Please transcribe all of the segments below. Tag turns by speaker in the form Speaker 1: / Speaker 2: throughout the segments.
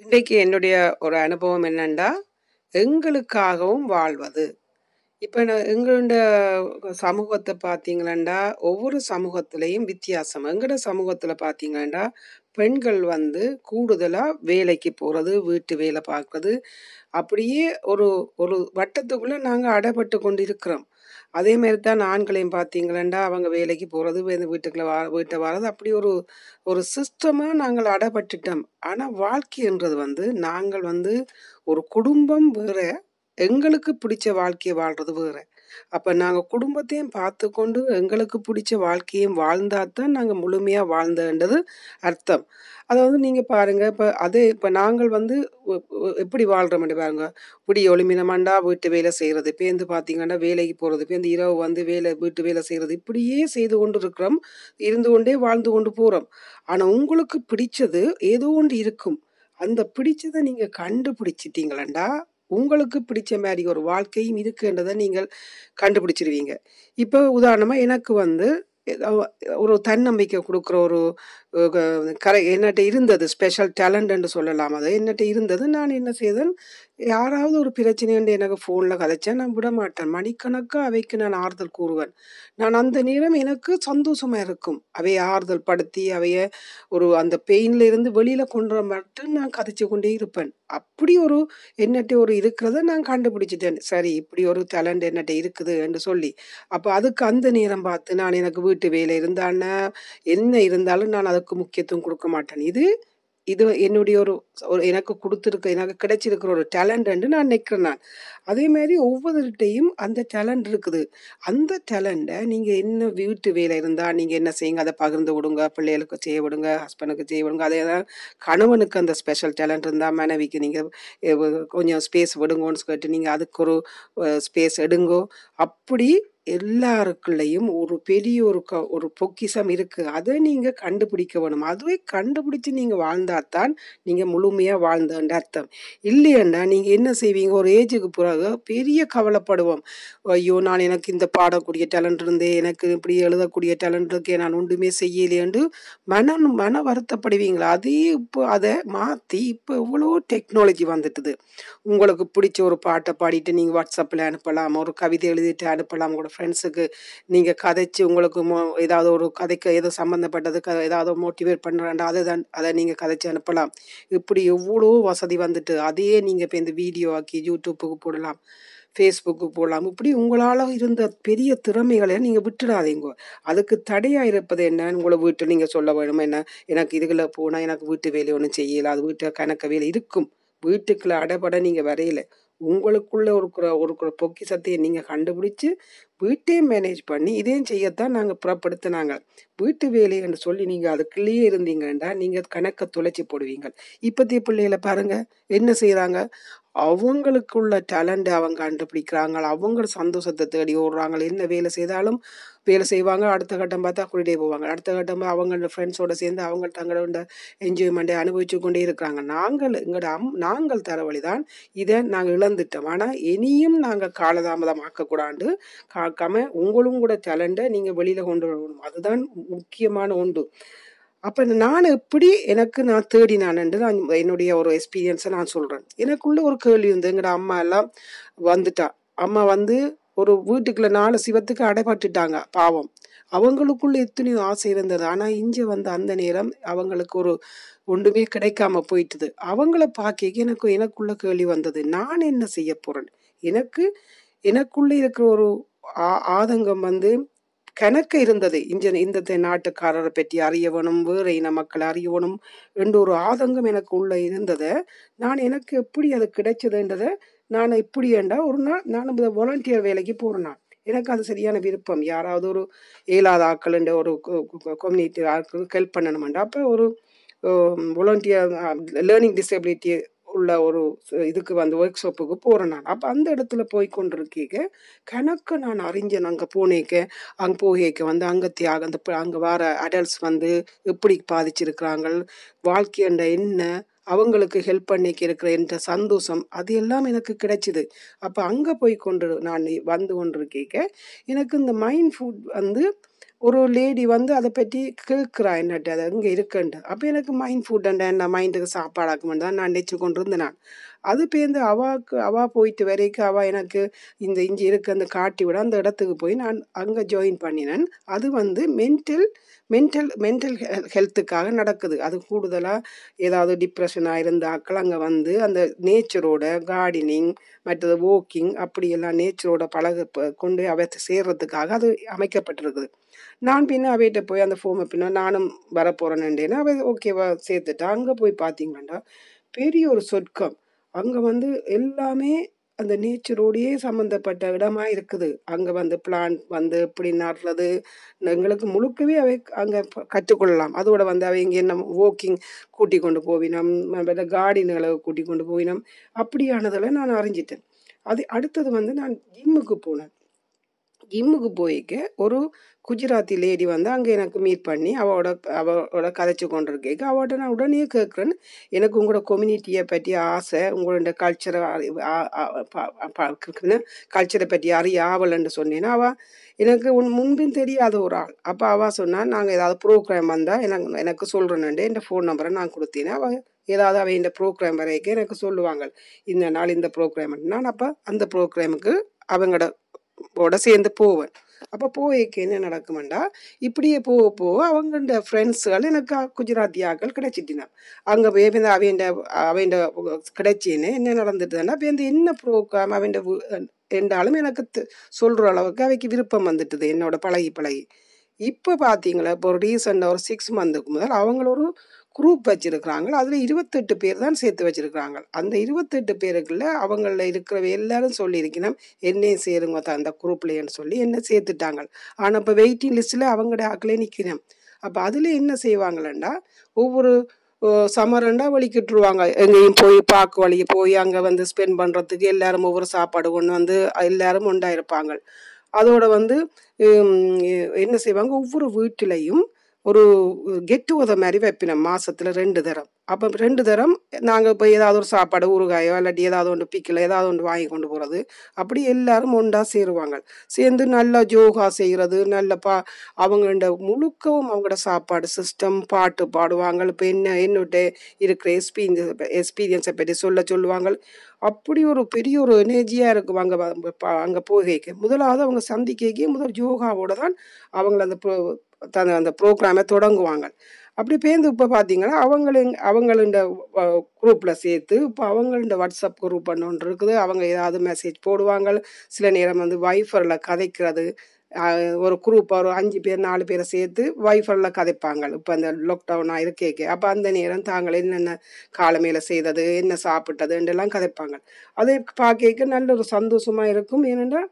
Speaker 1: இன்றைக்கு என்னுடைய ஒரு அனுபவம் என்னன்னா, எங்களுக்காகவும் வாழ்வது. இப்போ நான் எங்களுடைய சமூகத்தை பார்த்தீங்களா, ஒவ்வொரு சமூகத்திலையும் வித்தியாசம். எங்களோட சமூகத்தில் பார்த்தீங்களா பெண்கள் வந்து கூடுதலாக வேலைக்கு போகிறது வீட்டு வேலை பார்க்குறது, அப்படியே ஒரு ஒரு வட்டத்துக்குள்ளே நாங்கள் அடைபட்டு கொண்டு இருக்கிறோம் அதே மாதிரி தான் ஆண்களையும் பார்த்தீங்களேண்டா அவங்க வேலைக்கு போகிறது வீட்டுக்குள்ள வா வீட்டை வர்றது, அப்படி ஒரு ஒரு சிஸ்டமாக நாங்கள் அடைபட்டுட்டோம். ஆனால் வாழ்க்கைன்றது வந்து, நாங்கள் வந்து ஒரு குடும்பம் வேற, எங்களுக்கு பிடிச்ச வாழ்க்கையை வாழ்கிறது வேற. அப்ப நாங்க குடும்பத்தையும் பார்த்துக்கொண்டு, எங்களுக்கு பிடிச்ச வாழ்க்கையும் வாழ்ந்தால் தான் நாங்க முழுமையா வாழ்ந்தோன்றது அர்த்தம். அதாவது நீங்க பாருங்க, இப்ப அதே இப்ப நாங்கள் வந்து எப்படி வாழ்றோம்ன்னு பாருங்க. இப்படி ஒளிமினமாண்டா வீட்டு வேலை செய்றது, பேருந்து பார்த்தீங்கன்னா வேலைக்கு போறது, இந்த இரவு வந்து வேலை வீட்டு வேலை செய்கிறது இப்படியே செய்து கொண்டு இருக்கிறோம். இருந்து கொண்டே வாழ்ந்து கொண்டு போறோம். ஆனா உங்களுக்கு பிடிச்சது ஏதோ ஒன்று இருக்கும். அந்த பிடிச்சதை நீங்க கண்டுபிடிச்சிட்டீங்களா, உங்களுக்கு பிடிச்ச மாதிரி ஒரு வாழ்க்கையும் இருக்குன்றதை நீங்கள் கண்டுபிடிச்சிருவீங்க. இப்போ உதாரணமாக எனக்கு வந்து ஒரு தன்னம்பிக்கை கொடுக்குற ஒரு கரை என்னட்ட இருந்தது. ஸ்பெஷல் டேலண்ட்னு சொல்லலாம் அது என்னட்ட இருந்தது. நான் என்ன செய்தேன், யாராவது ஒரு பிரச்சனைன்னு எனக்கு ஃபோனில் கதைச்சா நான் விட மாட்டேன் மணிக்கணக்காக அவைக்கு நான் ஆறுதல் கூறுவேன். நான் அந்த நேரம் எனக்கு சந்தோஷமாக இருக்கும். அவைய ஆறுதல் படுத்தி, அவைய ஒரு அந்த பெயின்ல இருந்து வெளியில் கொண்டு வர மட்டும் நான் கதைச்சு கொண்டே இருப்பேன். அப்படி ஒரு என்னட்ட ஒரு இருக்கிறத நான் கண்டுபிடிச்சிட்டேன் சரி இப்படி ஒரு டேலண்ட் என்னட்ட இருக்குதுன்னு சொல்லி. அப்போ அதுக்கு அந்த நேரம் பார்த்து நான் எனக்கு வீட்டு வேலை இருந்தான்னா, என்ன இருந்தாலும் நான் அதை அதுக்கு முக்கியத்துவம் கொடுக்க மாட்டேன். இது இது என்னுடைய ஒரு ஒரு எனக்கு கொடுத்துருக்க எனக்கு கிடைச்சிருக்கிற ஒரு டேலண்ட்ன்னு நான் நினைக்கிறேன் நான். அதே மாதிரி ஒவ்வொருட்டையும் அந்த டேலண்ட் இருக்குது. அந்த டேலண்ட்டை நீங்கள் என்ன வீட்டு வேலை இருந்தால் நீங்கள் என்ன செய்யுங்க, அதை பகிர்ந்து விடுங்க. பிள்ளைகளுக்கு செய்ய விடுங்க, ஹஸ்பண்டுக்கு செய்ய விடுங்க. அதே தான் கணவனுக்கு அந்த ஸ்பெஷல் டேலண்ட் இருந்தால் மனைவிக்கு நீங்கள் கொஞ்சம் ஸ்பேஸ் விடுங்கோன்னு கேட்டு நீங்கள் அதுக்கு ஒரு ஸ்பேஸ் எடுங்கோ. அப்படி எல்லாருக்குள்ளையும் ஒரு பெரிய ஒரு க ஒரு பொக்கிஷம் இருக்கு. அதை நீங்க கண்டுபிடிக்க வேணும். அதுவே கண்டுபிடிச்சு நீங்க வாழ்ந்தாதான் நீங்க முழுமையா வாழ்ந்தோன்ற அர்த்தம். இல்லையன்னா நீங்க என்ன செய்வீங்க, ஒரு ஏஜுக்கு பிறகு பெரிய கவலைப்படுவோம். ஐயோ! நான் எனக்கு இந்த பாடக்கூடிய டேலண்ட் இருந்தே, எனக்கு இப்படி எழுதக்கூடிய டேலண்ட் இருக்கே, நான் ஒன்றுமே செய்யலையேண்டு மனம் மன வருத்தப்படுவீங்களா? அதே இப்போ அதை மாத்தி இப்போ எவ்வளோ டெக்னாலஜி வந்துட்டுது. உங்களுக்கு பிடிச்ச ஒரு பாட்டை பாடிட்டு நீங்க வாட்ஸ்அப்பில் அனுப்பலாம். ஒரு கவிதை எழுதிட்டு அனுப்பலாம். கூட ஃப்ரெண்ட்ஸுக்கு நீங்கள் கதைச்சு உங்களுக்கு மோ ஏதாவது ஒரு கதைக்கு ஏதோ சம்மந்தப்பட்டது க ஏதாவது மோட்டிவேட் பண்ணுறாண்டா அதை தான் அதை நீங்கள் கதைச்சு அனுப்பலாம். இப்படி எவ்வளோ வசதி வந்துட்டு, அதையே நீங்கள் இப்போ இந்த வீடியோ ஆக்கி யூடியூப்புக்கு போடலாம். ஃபேஸ்புக்கு போடலாம். இப்படி உங்களால் இருந்த பெரிய திறமைகளை நீங்கள் விட்டுடாதீங்க அதுக்கு தடையாக இருப்பது என்ன, உங்களை வீட்டு நீங்கள் சொல்ல வேணும் என்ன, எனக்கு இதுக்குள்ள போனால் எனக்கு வீட்டு வேலை ஒன்றும் செய்யலை அது வீட்டை கணக்க வேலை இருக்கும். வீட்டுக்குள்ள அடைபட நீங்கள் வரையலை உங்களுக்குள்ளே இருக்கிற ஒரு பொக்கிஷத்தை நீங்கள் கண்டுபிடிச்சி வீட்டையும் மேனேஜ் பண்ணி, இதையும் செய்யத்தான் நாங்கள் புறப்படுத்தினாங்க வீட்டு வேலை என்று சொல்லி நீங்கள் அதுக்குள்ளேயே இருந்தீங்கன்னா, நீங்கள் கணக்கை தொலைச்சி போடுவீங்க. இப்பத்திய பிள்ளைகளை பாருங்க, என்ன செய்கிறாங்க அவங்களுக்குள்ள டேலண்ட்டை அவங்க கண்டுபிடிக்கிறாங்க. அவங்க சந்தோஷத்தை தேடி ஓடுறாங்க. என்ன வேலை செய்தாலும் வேலை செய்வாங்க. அடுத்த கட்டம் பார்த்தா கூட்டிகிட்டே போவாங்க. அடுத்த கட்டம் அவங்களோட ஃப்ரெண்ட்ஸோடு சேர்ந்து அவங்க தங்களோட என்ஜாய்மெண்ட்டை அனுபவிச்சு கொண்டே இருக்கிறாங்க. நாங்கள் எங்களோட அம் நாங்கள் தர வழிதான் இதை நாங்கள் இழந்துட்டோம். ஆனால் இனியும் நாங்கள் காலதாமதம் ஆக்கக்கூடாது. காக்காம உங்களும் கூட டேலண்ட்டை நீங்கள் வெளியில் கொண்டு வரணும். அதுதான் முக்கியமான ஒன்று. அப்போ நான் எப்படி எனக்கு நான் தேடினானன்று நான் என்னுடைய ஒரு எக்ஸ்பீரியன்ஸை நான் சொல்கிறேன் எனக்குள்ள ஒரு கேள்வி வந்து எங்களோட அம்மா எல்லாம் வந்துட்டா. அம்மா வந்து ஒரு வீட்டுக்குள்ள நாலு சிவத்துக்கு அடைபட்டுட்டாங்க பாவம். அவங்களுக்குள்ள எத்தனையோ ஆசை இருந்தது. ஆனால் இங்கே வந்து அந்த நேரம் அவங்களுக்கு ஒரு ஒன்றுமே கிடைக்காம போயிட்டுது. அவங்கள பார்க்க எனக்கு எனக்குள்ள கேள்வி வந்தது. நான் என்ன செய்ய போகிறேன் எனக்கு எனக்குள்ளே இருக்கிற ஒரு ஆ ஆதங்கம் வந்து கணக்கு இருந்தது. இஞ்ச இந்த நாட்டுக்காரரை பற்றி அறிய வேணும், வேற இன மக்கள் அறிய வேணும் என்ற ஒரு ஆதங்கம் எனக்கு உள்ள இருந்தது நான் எனக்கு எப்படி அது கிடைச்சதுன்றத நான் இப்படி ஏண்டா ஒரு நாள் நான் வாலண்டியர் வேலைக்கு போறேன் எனக்கு அது சரியான விருப்பம். யாராவது ஒரு இயலாத ஆட்கள்ன்ற ஒரு கம்யூனிட்டி ஆட்களுக்கு ஹெல்ப் பண்ணணுமெண்டா, அப்போ ஒரு வாலண்டியர் லேர்னிங் டிசபிலிட்டி உள்ள ஒரு இதுக்கு வந்து ஒர்க் ஷாப்புக்கு போகிறேன் நான். அப்போ அந்த இடத்துல போய் கொண்டிருக்கீங்க கணக்கு நான் அறிஞ்சேன் அங்கே போனேக்க. அங்கே போகேக்க வந்து அங்கே தியாகம் அந்த அங்கே வர அடல்ட்ஸ் வந்து எப்படி பாதிச்சிருக்கிறாங்க வாழ்க்கையண்ட என்ன, அவங்களுக்கு ஹெல்ப் பண்ணிக்க இருக்கிற என்ற சந்தோஷம், அது எல்லாம் எனக்கு கிடைச்சிது அப்போ அங்கே போய் கொண்டு நான் வந்து கொண்டிருக்கைக்க, எனக்கு இந்த மைண்ட் ஃபுட் வந்து ஒரு லேடி வந்து அதை பற்றி கேட்குறா என்னட்டு அது இங்கே இருக்குன்ட்டு. அப்போ எனக்கு மைண்ட் ஃபுட் என்ன மைண்டுக்கு சாப்பாடாக்குமெண்டு தான் நான் நினச்சி கொண்டு இருந்தேன் நான் அது பேருந்து அவாக்கு அவா போயிட்டு வரைக்கும் அவள் எனக்கு இந்த இஞ்சி இருக்கு அந்த காட்டி விட அந்த இடத்துக்கு போய் நான் அங்கே ஜாயின் பண்ணினேன். அது வந்து மென்டல் மென்டல் மென்டல் ஹெல்த்துக்காக நடக்குது. அது கூடுதலாக ஏதாவது டிப்ரெஷனாக இருந்தாக்கள் அங்கே வந்து அந்த நேச்சரோட கார்டனிங் மற்றது வாக்கிங் அப்படியெல்லாம் நேச்சரோட பழக கொண்டு அவை சேர்றதுக்காக அது அமைக்கப்பட்டிருக்குது. நான் பின்ன அவைகிட்ட போய் அந்த ஃபோமை பின்ன நானும் வரப்போகிறேன்னுட்டேன்னா அவை ஓகேவா சேர்த்துட்டா. அங்கே போய் பார்த்தீங்கன்னா பெரிய ஒரு சொர்க்கம். அங்கே வந்து எல்லாமே அந்த நேச்சரோடையே சம்மந்தப்பட்ட இடமா இருக்குது. அங்கே வந்து பிளான்ட் வந்து இப்படி நடுறது எங்களுக்கு முழுக்கவே அவை அங்கே கற்றுக்கொள்ளலாம். அதோட வந்து அவை இங்கே என்ன வாக்கிங் கூட்டி கொண்டு போவினோம் கார்டனுகளை கூட்டி கொண்டு போவினோம். அப்படியானதில் நான் அறிஞ்சிட்டேன். அது அடுத்தது வந்து நான் ஜிம்முக்கு போனேன். ஜிம்முக்கு போய்க்க ஒரு குஜராத்தி லேடி வந்து அங்கே எனக்கு மீட் பண்ணி அவளோட அவளோட கதைச்சு கொண்டிருக்கேக்க. அவட்ட நான் உடனே கேட்குறேன் எனக்கு உங்களோட கொம்யூனிட்டியை பற்றி ஆசை உங்களோட கல்ச்சரை கல்ச்சரை பற்றி அறிய ஆவலன்னு சொன்னேன்னா அவள் எனக்கு உன் முன்பின் தெரியாத ஒரு ஆள். அப்போ அவள் சொன்னால் நாங்கள் ஏதாவது ப்ரோக்ராம் வந்தால் எனக்கு எனக்கு சொல்கிறேன்னு என் ஃபோன் நம்பரை நான் கொடுத்தேன். அவள் ஏதாவது அவள் இந்த ப்ரோக்ராம் வரைக்கும் எனக்கு சொல்லுவாங்க. இந்த நாள் இந்த ப்ரோக்ராம் நான் அப்போ அந்த ப்ரோக்ராமுக்கு அவங்களோட ஓட சேர்ந்து போவேன். அப்போ போய்க்கு என்ன நடக்குமெண்டா இப்படியே போக போக அவங்களோட ஃப்ரெண்ட்ஸுகள் எனக்கு குஜராத்தியாக்கள் கிடைச்சிட்டினா. அங்கே போய் இந்த அவன் அவன் கிடைச்சின்னு என்ன நடந்துட்டுதுன்னா இப்போ இந்த என்ன ப்ரோக்ராம் அவன் என்றாலும் எனக்கு சொல்கிற அளவுக்கு அவைக்கு விருப்பம் வந்துட்டுது என்னோட பழகி பழகி. இப்போ பார்த்தீங்களா இப்போ ஒரு ரீசெண்டாக ஒரு சிக்ஸ் மந்த்துக்கு முதல் அவங்கள ஒரு குரூப் வச்சிருக்கிறாங்க அதில் இருபத்தெட்டு பேர் தான் சேர்த்து வச்சிருக்கிறாங்க. அந்த இருபத்தெட்டு பேருக்குள்ள அவங்களில் இருக்கிறவ எல்லாரும் சொல்லியிருக்கணும். என்னையும் சேருங்க தான் அந்த குரூப்லேன்னு சொல்லி என்ன சேர்த்துட்டாங்க. ஆனால் இப்போ வெயிட்டிங் லிஸ்ட்டில் அவங்களோட ஆக்களே நிற்கிறேன் அப்போ அதில் என்ன செய்வாங்களேண்டா? ஒவ்வொரு சமரண்டா வலிக்கிட்டுருவாங்க. எங்கேயும் போய் பார்க்க வழி போய் அங்கே வந்து ஸ்பெண்ட் பண்ணுறதுக்கு எல்லாரும் ஒவ்வொரு சாப்பாடு கொண்டு வந்து எல்லாரும் உண்டாயிருப்பாங்க. அதோட வந்து என்ன செய்வாங்க? ஒவ்வொரு வீட்டிலையும் ஒரு கெட் டுகெதர் மாதிரி வைப்பினோம் மாசத்துல ரெண்டு தரம். அப்போ ரெண்டு தரம் நாங்கள் இப்போ ஏதாவது ஒரு சாப்பாடு ஊறுகாயோ இல்லாட்டி ஏதாவது ஒன்று பிக்கல ஏதாவது ஒன்று வாங்கி கொண்டு போகிறது அப்படி எல்லாரும் ஒன்றா சேருவாங்க. சேர்ந்து நல்லா யோகா செய்கிறது நல்ல பா அவங்களோட முழுக்கவும் அவங்களோட சாப்பாடு சிஸ்டம் பாட்டு பாடுவாங்க. இப்போ என்ன என்னோட இருக்கிற எக்ஸ்பீரியன்ஸ் எக்ஸ்பீரியன்ஸை பற்றி சொல்ல சொல்லுவாங்க. அப்படி ஒரு பெரிய ஒரு எனர்ஜியாக இருக்கும் அங்கே அங்கே போகைக்கு. முதலாவது அவங்க சந்திக்கைக்கு முதல் யோகாவோட தான் அவங்கள அந்த தன் அந்த ப்ரோக்ராமை தொடங்குவாங்க. அப்படி பேருந்து இப்போ பார்த்தீங்கன்னா அவங்கள அவங்களோட குரூப்பில் சேர்த்து இப்போ அவங்களோட வாட்ஸ்அப் குரூப் ஒன்று இருக்குது. அவங்க ஏதாவது மெசேஜ் போடுவாங்க. சில நேரம் வந்து வைஃபரில் கதைக்கிறது ஒரு குரூப் ஒரு அஞ்சு பேர் நாலு பேரை சேர்த்து வைஃபரில் கதைப்பாங்க. இப்போ அந்த லாக்டவுனாக இருக்கேக்கு அப்போ அந்த நேரம் தாங்கள் என்னென்ன காலமையில் செய்தது என்ன சாப்பிட்டதுன்றெல்லாம் கதைப்பாங்க. அதை பார்க்க நல்ல ஒரு சந்தோஷமாக இருக்கும். ஏனென்றால்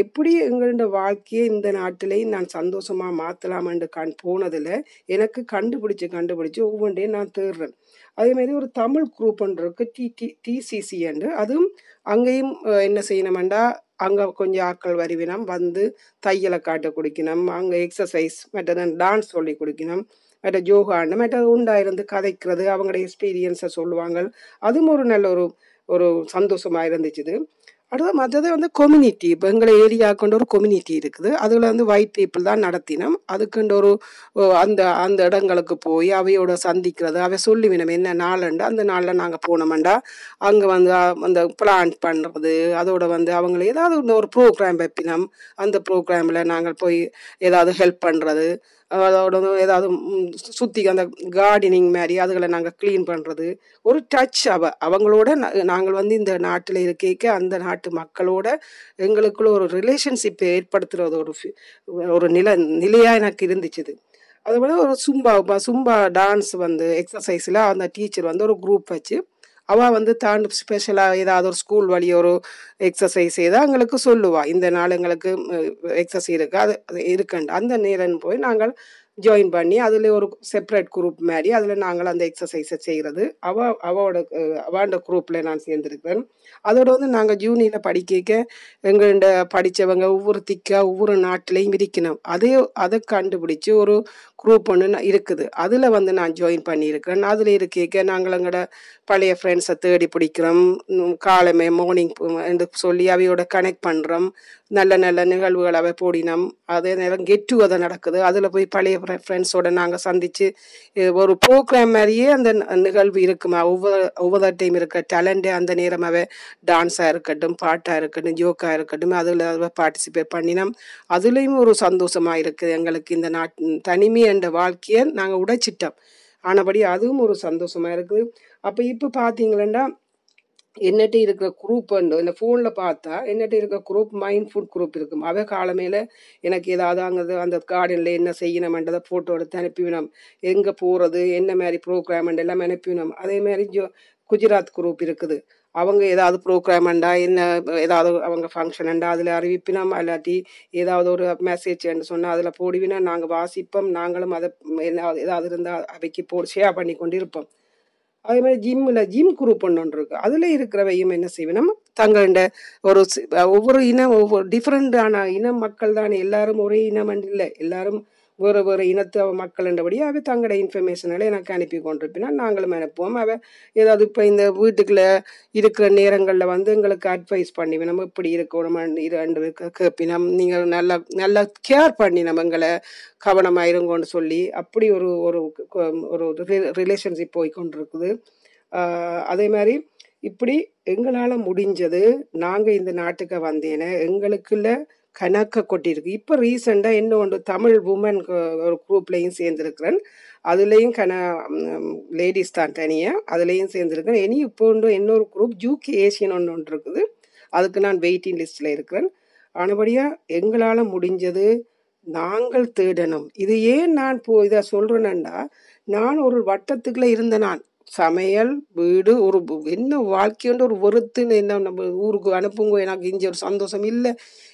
Speaker 1: எப்படி எங்களோட வாழ்க்கையை இந்த நாட்டிலேயும் நான் சந்தோஷமாக மாற்றலாமென்று கண் போனதில் எனக்கு கண்டுபிடிச்சு கண்டுபிடிச்சு ஒவ்வொன்றையும் நான் தேடுறேன். அதே மாதிரி ஒரு தமிழ் குரூப் இருக்கு டி டி டிசிசி என்று. அதுவும் அங்கேயும் என்ன செய்யணுமெண்டா அங்கே கொஞ்சம் ஆட்கள் வருவினம் வந்து தையலை காட்ட குடிக்கணும் அங்கே எக்ஸசைஸ் மற்றது டான்ஸ் சொல்லி குடிக்கணும் மற்ற ஜோகாண்டு மற்ற உண்டாயிருந்து கதைக்கிறது அவங்களோட எக்ஸ்பீரியன்ஸை சொல்லுவாங்க. அதுவும் ஒரு நல்ல ஒரு ஒரு சந்தோஷமாக இருந்துச்சுது. அடுத்து மற்றது வந்து கம்யூனிட்டி இப்போ எங்களை ஏரியாக்குண்டு ஒரு கம்யூனிட்டி இருக்குது. அதில் வந்து ஒயிட் பீப்புள் தான் நடத்தினோம். அதுக்குண்டு ஒரு அந்த அந்த இடங்களுக்கு போய் அவையோட சந்திக்கிறது அவை சொல்லுவினோம் என்ன நாளுண்டு அந்த நாளில் நாங்கள் போனோம்டா. அங்கே வந்து அந்த பிளான் பண்ணுறது அதோட வந்து அவங்கள ஏதாவது ஒரு ப்ரோக்ராம் வைப்பினோம். அந்த ப்ரோக்ராமில் நாங்கள் போய் ஏதாவது ஹெல்ப் பண்ணுறது அதோட ஏதாவது சுற்றி சுத்தி அந்த கார்டனிங் மாதிரி அதுகளை நாங்கள் க்ளீன் பண்ணுறது ஒரு டச் அவ அவங்களோட நாங்கள் வந்து இந்த நாட்டில் இருக்க அந்த நாட்டு மக்களோட எங்களுக்குள்ள ஒரு ரிலேஷன்ஷிப் ஏற்படுத்துறது ஒரு ஒரு நில நிலையாக எனக்கு இருந்துச்சுது. அதுபோல ஒரு சும்பா சும்பா டான்ஸ் வந்து எக்ஸசைஸில் அந்த டீச்சர் வந்து ஒரு குரூப் வச்சு அவள் வந்து தான் ஸ்பெஷலாக ஏதாவது ஒரு ஸ்கூல் வழி ஒரு எக்ஸசைஸ் செய்தால் எங்களுக்கு சொல்லுவா. இந்த நாள் எங்களுக்கு எக்ஸசைஸ் இருக்குது அது அது இருக்குண்டு. அந்த நேரம் போய் நாங்கள் ஜாயின் பண்ணி அதில் ஒரு செப்பரேட் குரூப் மாதிரி அதில் நாங்கள் அந்த எக்ஸசைஸை செய்கிறது அவ அவளோட அவளோட குரூப்பில் நான் சேர்ந்துருக்கிறேன். அதோட வந்து நாங்கள் ஜூனியில் படிக்க எங்கள்ட படித்தவங்க ஒவ்வொரு திக்காக ஒவ்வொரு நாட்டிலையும் இருக்கணும். அதே அதை கண்டுபிடிச்சி ஒரு குரூப் ஒன்று இருக்குது. அதில் வந்து நான் ஜாயின் பண்ணியிருக்கிறேன். அதில் இருக்க நாங்கள் எங்களோட பழைய ஃப்ரெண்ட்ஸை தேடி பிடிக்கிறோம். காலமே மார்னிங் என்று சொல்லி அவையோட கனெக்ட் பண்ணுறோம் நல்ல நல்ல நிகழ்வுகள் அவை போடினோம். அதே நேரம் கெட் டுகெதர் நடக்குது. அதில் போய் பழைய ஃப்ரெண்ட்ஸோட நாங்கள் சந்தித்து ஒரு ப்ரோக்ராம் மாதிரியே அந்த ந- நிகழ்வு இருக்குமா? ஒவ்வொரு ஒவ்வொரு டைம் இருக்க டேலண்டே அந்த நேரம் அவை டான்ஸாக இருக்கட்டும் பாட்டாக இருக்கட்டும் ஜோக்காக இருக்கட்டும் அதில் பார்ட்டிசிபேட் பண்ணினோம். அதுலேயும் ஒரு சந்தோஷமாக இருக்குது. எங்களுக்கு இந்த நாட் தனிமை என்ற வாழ்க்கையை நாங்கள் உடைச்சிட்டோம். ஆனபடி அதுவும் ஒரு சந்தோஷமாக இருக்குது. அப்போ இப்போ பார்த்தீங்களா என்னட்டு இருக்கிற குரூப் இந்த ஃபோனில் பார்த்தா என்னட்டு இருக்கிற குரூப் மைண்ட் ஃபுட் குரூப் இருக்கும் அவ காலமேல எனக்கு ஏதாவது அங்கே அந்த கார்டனில் என்ன செய்யணுமென்றதை ஃபோட்டோ எடுத்து அனுப்பிவினோம் எங்கே போகிறது என்ன மாதிரி ப்ரோக்ராம் எல்லாம் அனுப்பிவினோம் அதே மாதிரி ஜோ குஜராத் குரூப் இருக்குது. அவங்க ஏதாவது ப்ரோக்ராம்ண்டா என்ன ஏதாவது அவங்க ஃபங்க்ஷன்ண்டா அதில் அறிவிப்பினோம் இல்லாட்டி ஏதாவது ஒரு மெசேஜ் சொன்னால் அதில் போடுவினா நாங்கள் வாசிப்போம் நாங்களும் அதை என்ன ஏதாவது இருந்தால் அவைக்கு போ ஷேர் பண்ணி கொண்டு இருப்போம் அதே மாதிரி ஜிம்மில் ஜிம் குரூப் ஒன்று ஒன்று இருக்குது அதில் இருக்கிறவையும் என்ன செய்வேன்? தங்கள்ட ஒரு ஒவ்வொரு இனம் ஒவ்வொரு டிஃப்ரெண்டான இன மக்கள் தான். எல்லாரும் ஒரே இனம் இல்லை. எல்லாரும் வேறு வேறு இனத்து மக்கள் என்றபடி அவை தங்களோட இன்ஃபர்மேஷன்களை எனக்கு அனுப்பி கொண்டிருப்பினா நாங்களும் அனுப்புவோம். அவ ஏதாவது இப்போ இந்த வீட்டுக்குள்ள இருக்கிற நேரங்களில் வந்து எங்களுக்கு அட்வைஸ் பண்ணி நம்ம இப்படி இருக்கணும் இரண்டு கேட்பினம் நீங்கள் நல்லா நல்லா கேர் பண்ணி நம்ம எங்களை கவனமாக இருங்கன்னு சொல்லி அப்படி ஒரு ஒரு ஒரு ரிலேஷன்ஷிப் போய் கொண்டிருக்குது. அதே மாதிரி இப்படி எங்களால் முடிஞ்சது நாங்கள் இந்த நாட்டுக்கு வந்தேனே எங்களுக்குள்ள கணக்க கொட்டியிருக்கு. இப்போ ரீசெண்டாக என்ன ஒன்று தமிழ் உமன் ஒரு குரூப்லேயும் சேர்ந்துருக்கிறேன். அதுலேயும் கன லேடிஸ் தான் தனியாக அதுலேயும் சேர்ந்துருக்கிறேன். இனி இப்போ ஒன்று இன்னொரு குரூப் ஜூகே ஏசியன் ஒன்று ஒன்று இருக்குது. அதுக்கு நான் வெயிட்டிங் லிஸ்ட்டில் இருக்கிறேன். ஆனபடியாக எங்களால் முடிஞ்சது நாங்கள் தேடணும். இது ஏன் நான் போ இதை சொல்கிறேன்னா நான் ஒரு வட்டத்துக்குள்ளே இருந்த நான். சமையல் வீடு ஒரு என்ன வாழ்க்கைன்ற ஒரு வெறுத்துன்னு என்ன நம்ம ஊருக்கு அனுப்புங்க எனக்கு இங்கே ஒரு சந்தோஷம் இல்லை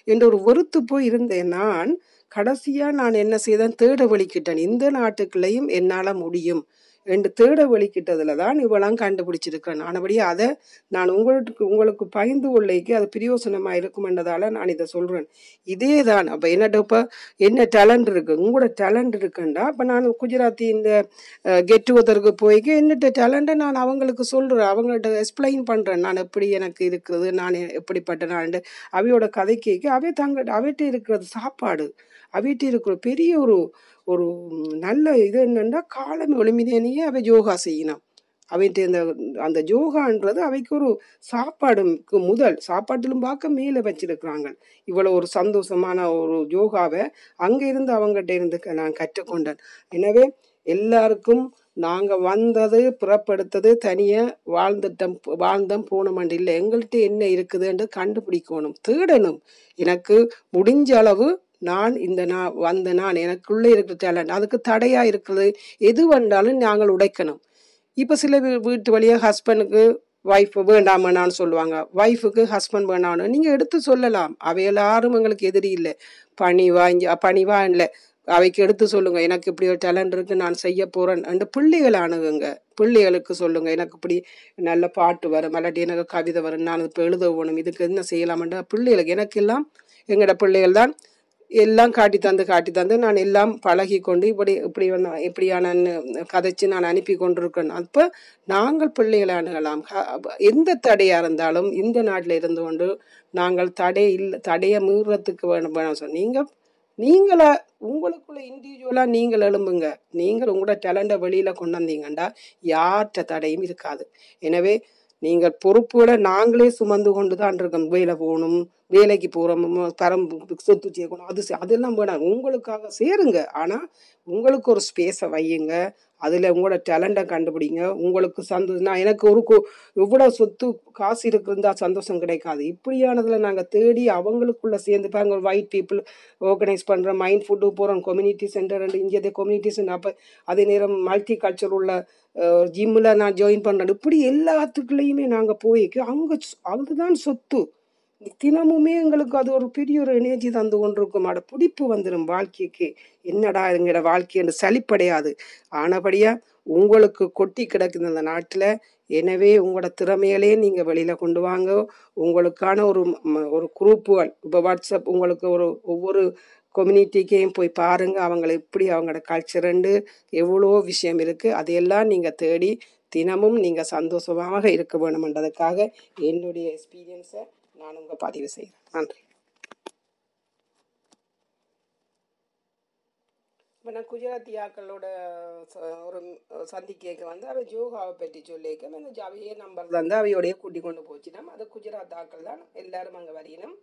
Speaker 1: என்ற ஒரு வெறுத்து போய் இருந்தேன் நான். கடைசியாக நான் என்ன செய்தேன்? தேட வலிக்கிட்டேன் இந்த நாட்டுக்குள்ளேயும் என்னால் முடியும். என்று தேட வெளிக்கிட்டதுல தான் இவெல்லாம் கண்டுபிடிச்சிருக்கிறேன் ஆனபடி அதை நான் உங்களுக்கு உங்களுக்கு பகிர்ந்து கொள்ளைக்கு அது பிரயோசனமாக இருக்குமென்றதால நான் இதை சொல்கிறேன் இதே தான். அப்போ என்னட்ட இப்போ என்ன டேலண்ட் இருக்குது உங்களோட டேலண்ட் இருக்குண்டா? இப்போ நான் குஜராத்தி இந்த கெட் டுகெதருக்கு போய்க்கு என்னட்ட டேலண்ட்டை நான் அவங்களுக்கு சொல்கிறேன் அவங்கள்ட்ட எக்ஸ்பிளைன் பண்ணுறேன் நான் எப்படி எனக்கு இருக்கிறது நான் எப்படிப்பட்ட நான் அவையோட கதை கேட்க அவை தங்க அவைகிட்ட இருக்கிறது சாப்பாடு. அவைகிட்ட இருக்கிற பெரிய ஒரு ஒரு நல்ல இது என்னன்னா காலம் ஒளிமிதேனையே அவை யோகா செய்யணும் அவைகிட்ட இந்த அந்த யோகான்றது அவைக்கு ஒரு சாப்பாடுக்கு முதல் சாப்பாட்டிலும் பார்க்க மேலே வச்சிருக்கிறாங்க. இவ்வளோ ஒரு சந்தோஷமான ஒரு யோகாவை அங்கே இருந்து அவங்ககிட்ட இருந்து க- நான் கற்றுக்கொண்டேன். எனவே எல்லாருக்கும் நாங்கள் வந்தது புறப்படுத்தது தனியாக வாழ்ந்துட்டோம் வாழ்ந்தோம் போனோம் இல்லை. எங்கள்கிட்ட என்ன இருக்குதுன்னு கண்டுபிடிக்கணும் தேடணும். எனக்கு முடிஞ்ச அளவு நான் இந்த நான் வந்த நான் எனக்குள்ளே இருக்கிற டேலண்ட் அதுக்கு தடையாக இருக்கிறது எது வந்தாலும் நாங்கள் உடைக்கணும். இப்போ சில வீட்டு வழியாக ஹஸ்பண்டுக்கு ஒய்ஃப் வேண்டாமண்ணான்னு சொல்லுவாங்க. ஒய்ஃபுக்கு ஹஸ்பண்ட் வேணாம்னு. நீங்கள் எடுத்து சொல்லலாம். அவையெல்லாரும் எங்களுக்கு எதிரி இல்லை. பணிவா இங்கே பணிவா இல்லை அவைக்கு எடுத்து சொல்லுங்க. எனக்கு இப்படி ஒரு டேலண்ட் இருக்கு நான் செய்ய போறேன். அந்த பிள்ளைகளை அணுகுங்க பிள்ளைகளுக்கு சொல்லுங்க. எனக்கு இப்படி நல்ல பாட்டு வரும். இல்லாட்டி எனக்கு கவிதை வரும். நான் இப்போ எழுத வேணும் இதுக்கு என்ன செய்யலாம்ன்ற பிள்ளைகளுக்கு. எனக்கு எல்லாம் எங்களோட பிள்ளைகள் தான் எல்லாம் காட்டி தந்து காட்டி தந்து நான் எல்லாம் பழகி கொண்டு இப்படி இப்படி வந்து இப்படியான ந- கதைச்சு நான் அனுப்பி கொண்டிருக்கேன். அப்போ நாங்கள் பிள்ளைகளை அணுகலாம். எந்த தடையாக இருந்தாலும் இந்த நாட்டில் இருந்து கொண்டு நாங்கள் தடை இல்லை தடையை மீறத்துக்கு வேணும் வேணும். சொல் நீங்கள் நீங்களா உங்களுக்குள்ள இண்டிவிஜுவலாக நீங்கள் எழும்புங்க. நீங்கள் உங்களோட டேலண்டை வெளியில் கொண்டு வந்தீங்கண்டா யார்கிட்ட தடையும் இருக்காது. எனவே நீங்கள் பொறுப்புகளை நாங்களே சுமந்து கொண்டு தான் இருக்கோம் வேலை போகணும் வேலைக்கு போகிறோம் பரம்பு சொத்து சேர்க்கணும் அது அதெல்லாம் வேணாம். உங்களுக்காக சேருங்க. ஆனால் உங்களுக்கு ஒரு ஸ்பேஸை வையுங்க. அதில் உங்களோட டேலண்ட்டை கண்டுபிடிங்க. உங்களுக்கு சந்தோஷம் நான் எனக்கு ஒரு கு- எவ்வளோ சொத்து காசு இருக்குந்தா சந்தோஷம் கிடைக்காது. இப்படியானதில் நாங்கள் தேடி அவங்களுக்குள்ளே சேர்ந்து பாருங்க ஒயிட் பீப்புள் ஆர்கனைஸ் பண்ணுற மைண்ட் ஃபுட்டு போகிறோம் கம்யூனிட்டி சென்டர் அண்ட் இந்திய கம்யூனிட்டி சென்டர் அப்போ அதே நேரம் மல்டி கல்ச்சர் உள்ள ஜிம்மில் நான் ஜாயின் பண்ணுறேன் இப்படி எல்லாத்துக்குள்ளேயுமே நாங்கள் போய்க்கு அங்கே அதுதான் சொத்து. தினமுமே எங்களுக்கு அது ஒரு பெரிய ஒரு எனர்ஜி தந்து கொண்டிருக்கும். அட பிடிப்பு வந்துடும் வாழ்க்கைக்கு. என்னடா எங்களோட வாழ்க்கைன்னு சலிப்படையாது. ஆனபடியா உங்களுக்கு கொட்டி கிடக்குது அந்த நாட்டில். எனவே உங்களோட திறமையிலே நீங்கள் வெளியில் கொண்டு வாங்க. உங்களுக்கான ஒரு ஒரு குரூப்புகள் இப்போ வாட்ஸ்அப் உங்களுக்கு ஒரு ஒவ்வொரு கம்யூனிட்டிக்கையும் போய் பாருங்கள் அவங்கள எப்படி அவங்களோட கல்ச்சரண்டு எவ்வளோ விஷயம் இருக்குது அதையெல்லாம் நீங்கள் தேடி தினமும் நீங்கள் சந்தோஷமாக இருக்க வேணுமென்றதுக்காக என்னுடைய எக்ஸ்பீரியன்ஸை நான் உங்கள் பதிவு செய்கிறேன் நன்றி. இப்போ நான் குஜராத்தியாக்களோட ச- ஒரு சந்திக்க வந்து அவள் ஜோகாவை பற்றி சொல்லியிருக்கேன். அந்த ஜாவியே நம்பர் வந்து அவையோடைய கூட்டி கொண்டு போச்சுனா அது குஜராத் ஆக்கள் தான் எல்லாரும் அங்கே வரையினோம்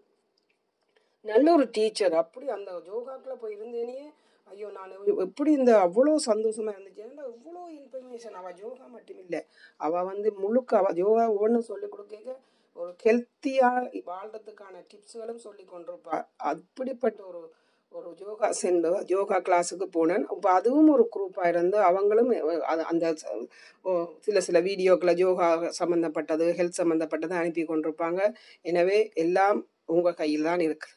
Speaker 1: நல்ல ஒரு டீச்சர் அப்படி அந்த ஜோகாக்கில் போய் இருந்தேனே ஐயோ நான் எப்படி இந்த அவ்வளோ சந்தோஷமாக இருந்துச்சு. ஏன்னா இவ்வளோ இன்ஃபர்மேஷன் அவள் யோகா மட்டும் இல்லை அவள் வந்து முழுக்க அவள் யோகா ஒவ்வொன்றும் சொல்லிக் கொடுக்க ஒரு ஹெல்த்தியாக வாழ்கிறதுக்கான டிப்ஸுகளும் சொல்லி கொண்டிருப்பா. அப்படிப்பட்ட ஒரு ஒரு யோகா சென்று யோகா கிளாஸுக்கு போனேன். இப்போ அதுவும் ஒரு குரூப்பாக இருந்து அவங்களும் அது- அந்த ஓ, சில சில வீடியோக்களை யோகா சம்மந்தப்பட்டது ஹெல்த் சம்மந்தப்பட்டது அனுப்பி கொண்டிருப்பாங்க. எனவே எல்லாம் உங்கள் கையில் தான் இருக்குது